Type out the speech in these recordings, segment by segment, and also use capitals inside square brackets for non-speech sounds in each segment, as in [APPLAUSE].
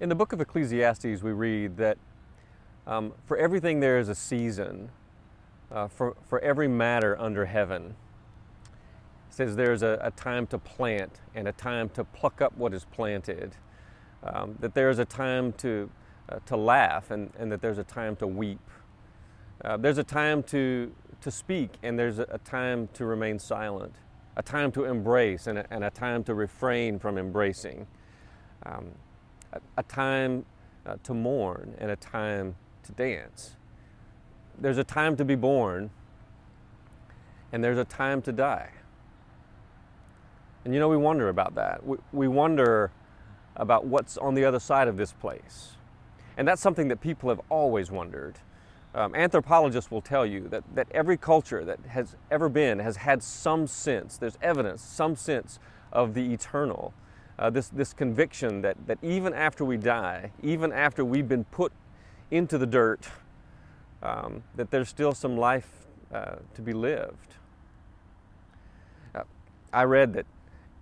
In the book of Ecclesiastes, we read that um, for everything there is a season, uh, for, for every matter under heaven. It says there's a, a, time to plant and a time to pluck up what is planted, um, that there's a time to, uh, to laugh and, and that there's a time to weep. Uh, there's a time to, to speak and there's a, a, time to remain silent, a time to embrace and a, and a time to refrain from embracing. Um, a, time uh, to mourn and a time to dance. There's a time to be born and there's a time to die. And you know, we wonder about that. We, we wonder about what's on the other side of this place. And that's something that people have always wondered. Um, anthropologists will tell you that, that every culture that has ever been has had some sense, there's evidence, some sense of the eternal uh, this, this conviction that, that even after we die, even after we've been put into the dirt, um, that there's still some life uh, to be lived. Uh, I read that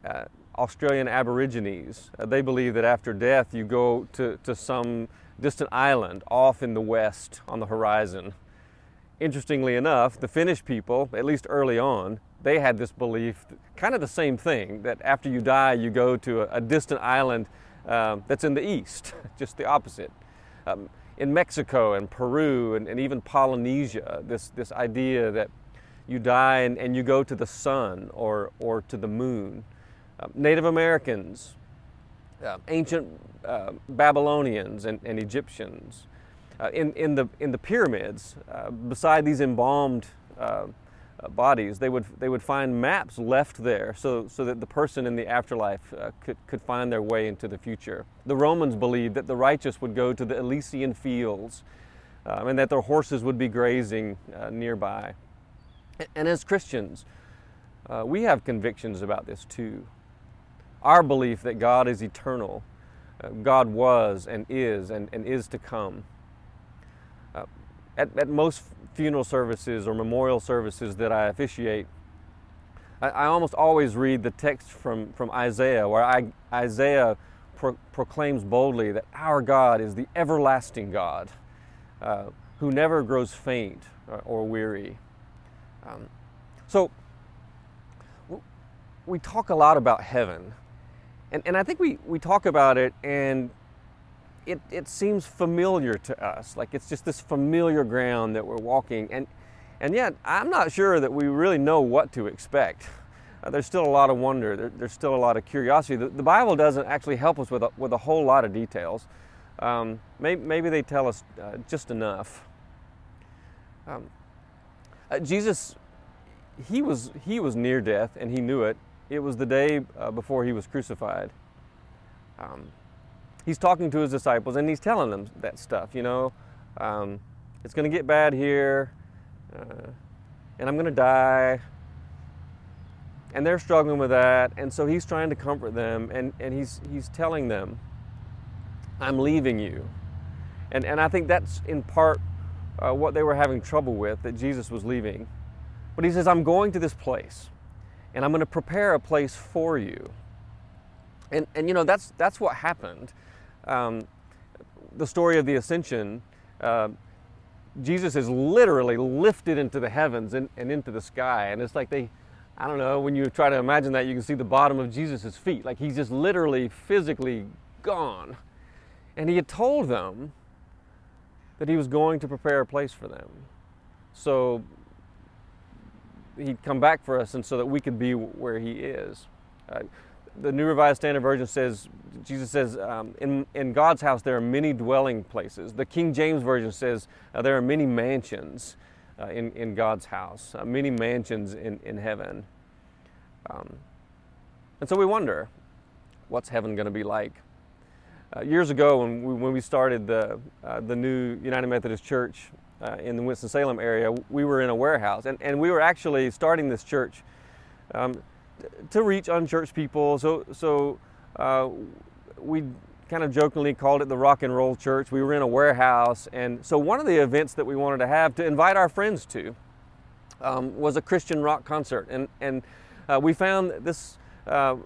uh, Australian Aborigines, uh, they believe that after death you go to, to some distant island off in the west on the horizon. Interestingly enough, the Finnish people, at least early on, they had this belief, kind of the same thing, that after you die, you go to a, a distant island um, that's in the east, [LAUGHS] just the opposite. Um, in Mexico and Peru and, and, even Polynesia, this, this idea that you die and, and you go to the sun or, or to the moon. Uh, Native Americans, uh, ancient uh, Babylonians and, and Egyptians. Uh, in, in, the, in the pyramids, uh, beside these embalmed uh, bodies, they would, they would find maps left there so, so that the person in the afterlife uh, could, could find their way into the future. The Romans believed that the righteous would go to the Elysian fields um, and that their horses would be grazing uh, nearby. And as Christians, uh, we have convictions about this too. Our belief that God is eternal, uh, God was and is and, and is to come. At, at most funeral services or memorial services that I officiate, I, I almost always read the text from, from Isaiah, where I, Isaiah pro- proclaims boldly that our God is the everlasting God uh, who never grows faint or, or weary. Um, so, we talk a lot about heaven, and, and I think we, we talk about it and it, it seems familiar to us. Like it's just this familiar ground that we're walking. And, and yet, I'm not sure that we really know what to expect. Uh, there's still a lot of wonder, there, there's still a lot of curiosity. The, the, Bible doesn't actually help us with a, with a whole lot of details. Um, maybe, maybe, they tell us uh, just enough. Um, uh, Jesus, he was, he was near death and he knew it. It was the day uh, before he was crucified. Um, he's talking to his disciples and he's telling them that stuff, you know. Um, it's going to get bad here, uh, and I'm going to die. And they're struggling with that, and so he's trying to comfort them, and, and he's, he's telling them, I'm leaving you. And, and I think that's in part uh, what they were having trouble with, that Jesus was leaving. But he says, I'm going to this place, and I'm going to prepare a place for you. And, and you know, that's, that's what happened um, the story of the ascension, uh, Jesus is literally lifted into the heavens and, and, into the sky. And it's like they, I don't know, when you try to imagine that, you can see the bottom of Jesus' feet. Like he's just literally, physically gone. And he had told them that he was going to prepare a place for them. So he'd come back for us and so that we could be where he is. Uh, the New Revised Standard Version says, Jesus says, um, in, in God's house there are many dwelling places. The King James Version says uh, there are many mansions uh, in, in God's house, uh, many mansions in, in heaven. Um, and so we wonder, what's heaven going to be like? Uh, years ago, when we, when we started the, uh, the new United Methodist Church uh, in the Winston-Salem area, we were in a warehouse. And, and we were actually starting this church um, to reach unchurched people. So, so uh, we kind of jokingly called it the rock and roll church. We were in a warehouse, and so one of the events that we wanted to have to invite our friends to um, was a Christian rock concert, and and uh, we found this uh,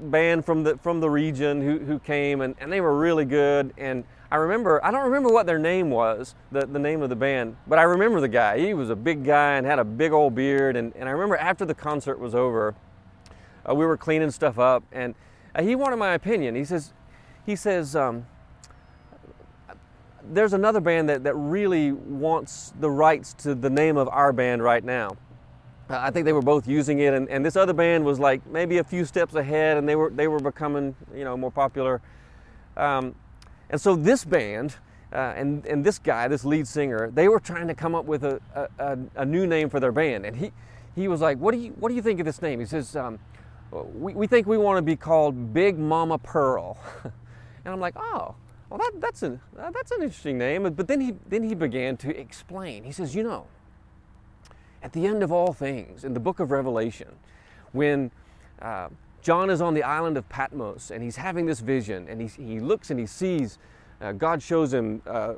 band from the from the region who, who came and, and they were really good. And I remember I don't remember what their name was the, the name of the band but I remember the guy. He was a big guy and had a big old beard. And, and I remember after the concert was over uh, we were cleaning stuff up and uh, he wanted my opinion he says he says um, there's another band that, that really wants the rights to the name of our band right now uh, I think they were both using it, and, and this other band was like maybe a few steps ahead, and they were they were becoming you know more popular. Um, and so this band uh, and and this guy, this lead singer, they were trying to come up with a, a, a, new name for their band, and he he was like, "What do you what do you think of this name?" He says, um, we, "We think we want to be called Big Mama Pearl," [LAUGHS] and I'm like, "Oh." Well, that, that's an uh, that's an interesting name. But then he then he began to explain. He says, "You know, at the end of all things, in the book of Revelation, when uh, John is on the island of Patmos and he's having this vision and he, he looks and he sees, uh, God shows him uh,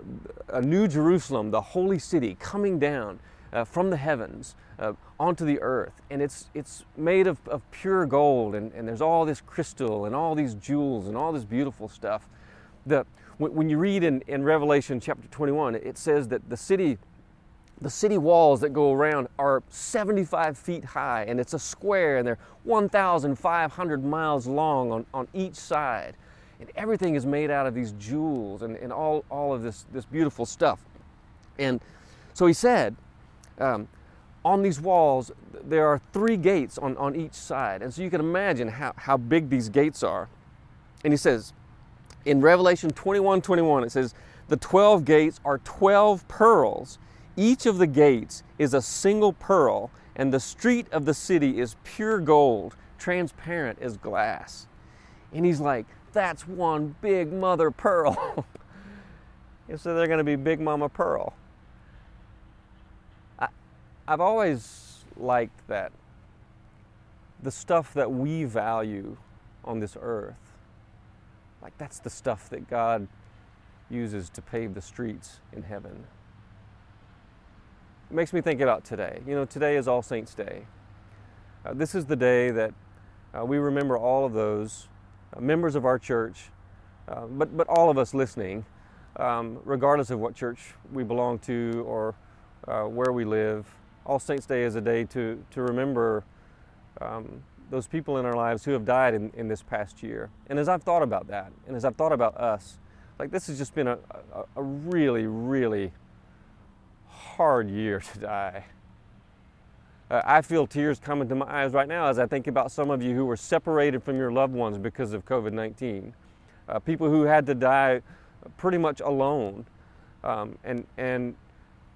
a new Jerusalem, the holy city, coming down uh, from the heavens uh, onto the earth. And it's, it's made of, of pure gold and, and there's all this crystal and all these jewels and all this beautiful stuff. The, when, when you read in, in Revelation chapter 21, it says that the city the city walls that go around are 75 feet high and it's a square and they're 1,500 miles long on, on each side. And everything is made out of these jewels and, and all, all of this, this beautiful stuff. And so he said, um, on these walls, there are three gates on, on each side. And so you can imagine how, how big these gates are. And he says, in Revelation 21 21, it says, the 12 gates are 12 pearls each of the gates is a single pearl, and the street of the city is pure gold, transparent as glass. And he's like, That's one big mother pearl. [LAUGHS] and so they're going to be Big Mama Pearl. I've always liked that. The stuff that we value on this earth, like that's the stuff that God uses to pave the streets in heaven. It makes me think about today. You know, today is All Saints' Day. Uh, this is the day that uh, we remember all of those uh, members of our church, uh, but, but all of us listening, um, regardless of what church we belong to or uh, where we live. All Saints' Day is a day to, to remember um, those people in our lives who have died in, in this past year. And as I've thought about that, and as I've thought about us, like this has just been a, a, a really, really hard year to die. Uh, I feel tears coming to my eyes right now as I think about some of you who were separated from your loved ones because of COVID 19. Uh, people who had to die pretty much alone. Um, and and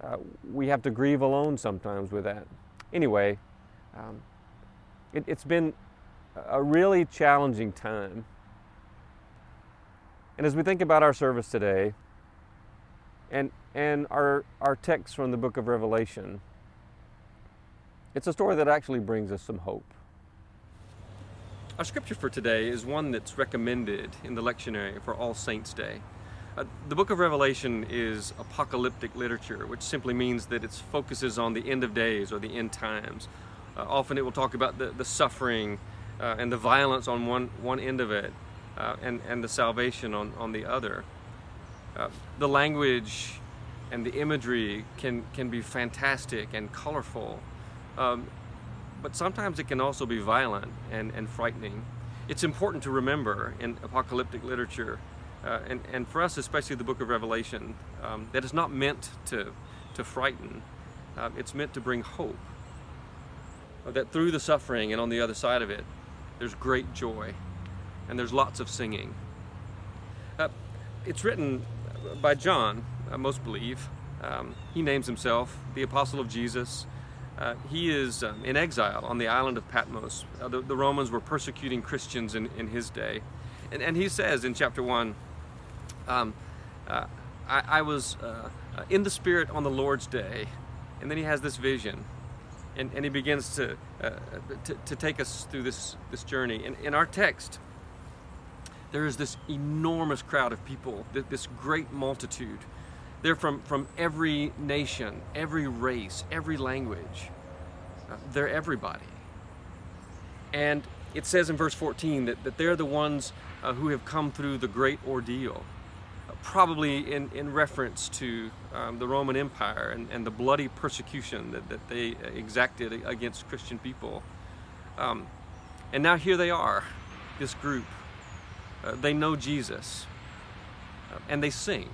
uh, we have to grieve alone sometimes with that. Anyway, um, it, it's been a really challenging time. And as we think about our service today, and and our, our text from the book of Revelation, it's a story that actually brings us some hope. Our scripture for today is one that's recommended in the lectionary for All Saints' Day. Uh, the book of Revelation is apocalyptic literature, which simply means that it focuses on the end of days or the end times. Uh, often it will talk about the, the suffering uh, and the violence on one, one end of it uh, and, and the salvation on, on the other. Uh, the language and the imagery can, can be fantastic and colorful. Um, but sometimes it can also be violent and, and frightening. It's important to remember in apocalyptic literature, uh, and, and for us, especially the book of Revelation, um, that is not meant to, to frighten, uh, it's meant to bring hope. Uh, that through the suffering and on the other side of it, there's great joy and there's lots of singing. Uh, it's written by John, uh, most believe. Um, he names himself the Apostle of Jesus. Uh, he is um, in exile on the island of Patmos. Uh, the, the, Romans were persecuting Christians in, in his day. And, and he says in chapter 1 um, uh, I, I, was uh, in the Spirit on the Lord's day. And then he has this vision. And, and he begins to, uh, to, to, take us through this, this journey. In, in our text, there is this enormous crowd of people, this great multitude they're from, from every nation, every race, every language. Uh, they're everybody. And it says in verse 14 that, that they're the ones uh, who have come through the great ordeal, uh, probably in, in reference to um, the Roman Empire and, and the bloody persecution that, that they exacted against Christian people. Um, and now here they are, this group. Uh, they know Jesus, uh, and they sing.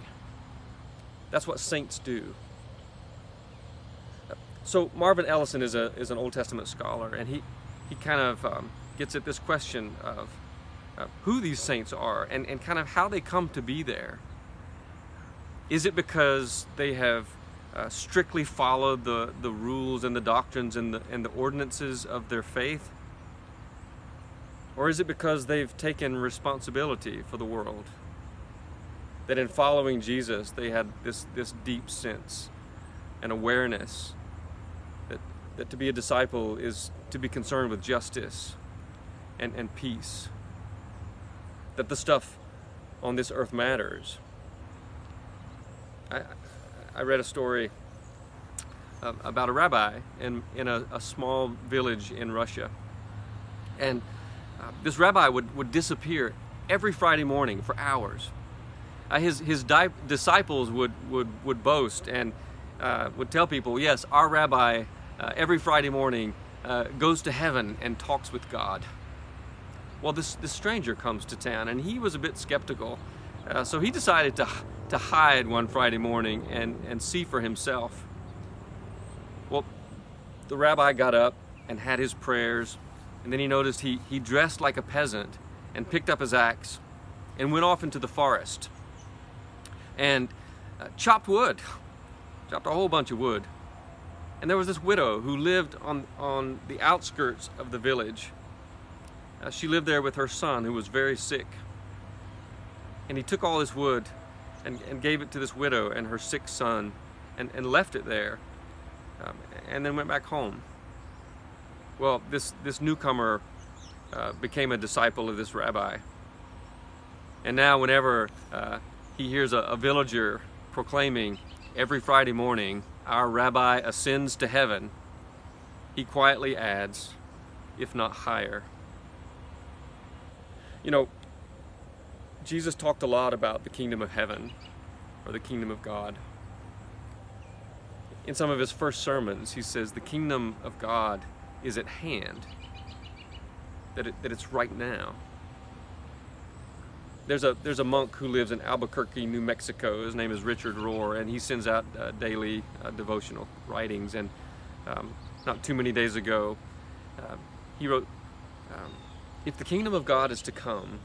That's what saints do. So Marvin Ellison is a is an Old Testament scholar, and he he kind of um, gets at this question of uh, who these saints are and, and kind of how they come to be there. Is it because they have uh, strictly followed the, the rules and the doctrines and the, and the ordinances of their faith? Or is it because they've taken responsibility for the world? That in following Jesus, they had this, this deep sense and awareness that, that to be a disciple is to be concerned with justice and, and peace. That the stuff on this earth matters. I, I read a story about a rabbi in, in a, a small village in Russia. And uh, this rabbi would, would disappear every Friday morning for hours. Uh, his his di- disciples would, would, would boast and uh, would tell people, yes, our rabbi uh, every Friday morning uh, goes to heaven and talks with God. Well, this, this stranger comes to town and he was a bit skeptical. Uh, so he decided to, to hide one Friday morning and, and see for himself. Well, the rabbi got up and had his prayers, and then he noticed he, he dressed like a peasant and picked up his axe and went off into the forest and uh, chopped wood, chopped a whole bunch of wood. And there was this widow who lived on, on the outskirts of the village. Uh, she lived there with her son who was very sick. And he took all this wood and, and gave it to this widow and her sick son and, and left it there um, and then went back home. Well, this, this newcomer uh, became a disciple of this rabbi. And now, whenever uh, he hears a, a villager proclaiming every Friday morning, our rabbi ascends to heaven, he quietly adds, if not higher. You know, Jesus talked a lot about the kingdom of heaven or the kingdom of God. In some of his first sermons, he says, The kingdom of God is at hand, that, it, that it's right now. There's a, there's a monk who lives in Albuquerque, New Mexico. His name is Richard Rohr, and he sends out uh, daily uh, devotional writings. And um, not too many days ago, uh, he wrote, um, If the kingdom of God is to come,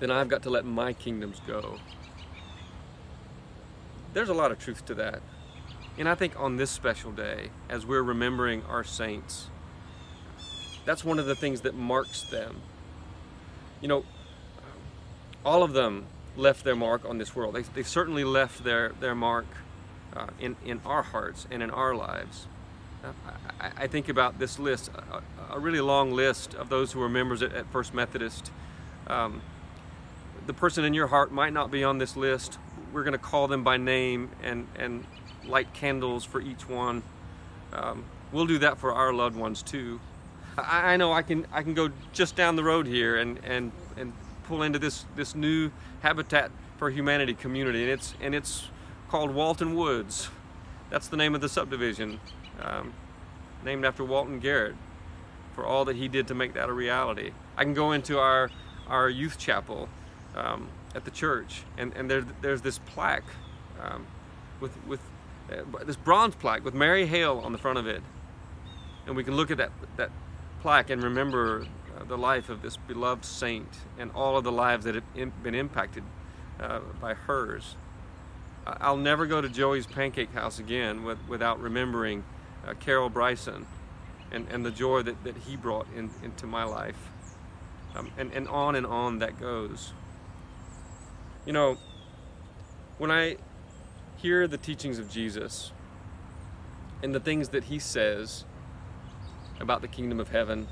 then I've got to let my kingdoms go. There's a lot of truth to that. And I think on this special day, as we're remembering our saints, that's one of the things that marks them. You know, all of them left their mark on this world. They, they certainly left their, their mark uh, in, in our hearts and in our lives. Uh, I, I, think about this list, a, a, really long list of those who were members at, at First Methodist. Um, the person in your heart might not be on this list. We're going to call them by name and, and light candles for each one. Um, we'll do that for our loved ones too. I, I, know I can I can go just down the road here and, and, and pull into this, this new Habitat for Humanity community, and it's and it's called Walton Woods. That's the name of the subdivision, um, named after Walton Garrett, for all that he did to make that a reality. I can go into our our youth chapel um, at the church, and, and there, there's this plaque um, with, with uh, this bronze plaque with Mary Hale on the front of it. And we can look at that, that plaque and remember uh, the life of this beloved saint and all of the lives that have been impacted uh, by hers. I'll never go to Joey's Pancake House again with, without remembering uh, Carol Bryson and, and the joy that, that he brought in, into my life. Um, and, and on and on that goes. You know, when I hear the teachings of Jesus and the things that he says about the kingdom of heaven,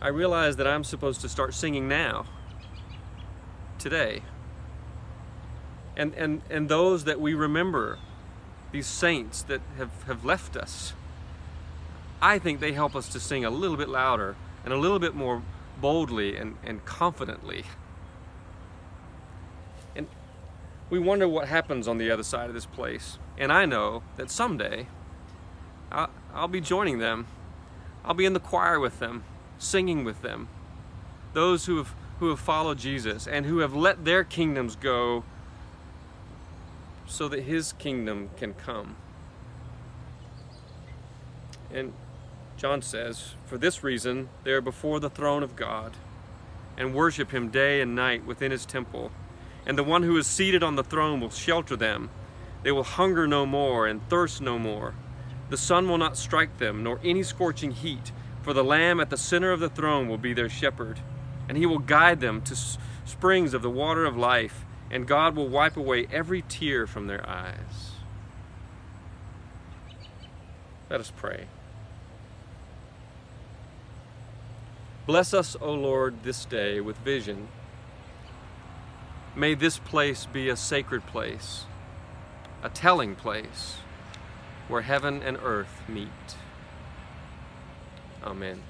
I realize that I'm supposed to start singing now, today. And, and, and those that we remember, these saints that have, have left us, I think they help us to sing a little bit louder and a little bit more boldly and, and confidently. And we wonder what happens on the other side of this place. And I know that someday I'll, be joining them. I'll be in the choir with them, singing with them. Those who have, who have followed Jesus and who have let their kingdoms go so that his kingdom can come. And John says, For this reason, they are before the throne of God and worship him day and night within his temple. And the one who is seated on the throne will shelter them. They will hunger no more and thirst no more. The sun will not strike them, nor any scorching heat, for the Lamb at the center of the throne will be their shepherd. And he will guide them to springs of the water of life, and God will wipe away every tear from their eyes. Let us pray. Bless us, O Lord, this day with vision. May this place be a sacred place, a telling place where heaven and earth meet. Amen.